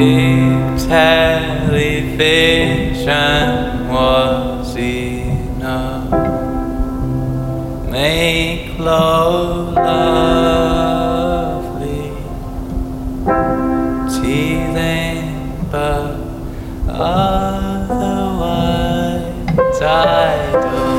dreams had vision was enough. Make love lovely till but otherwise I do.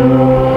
Música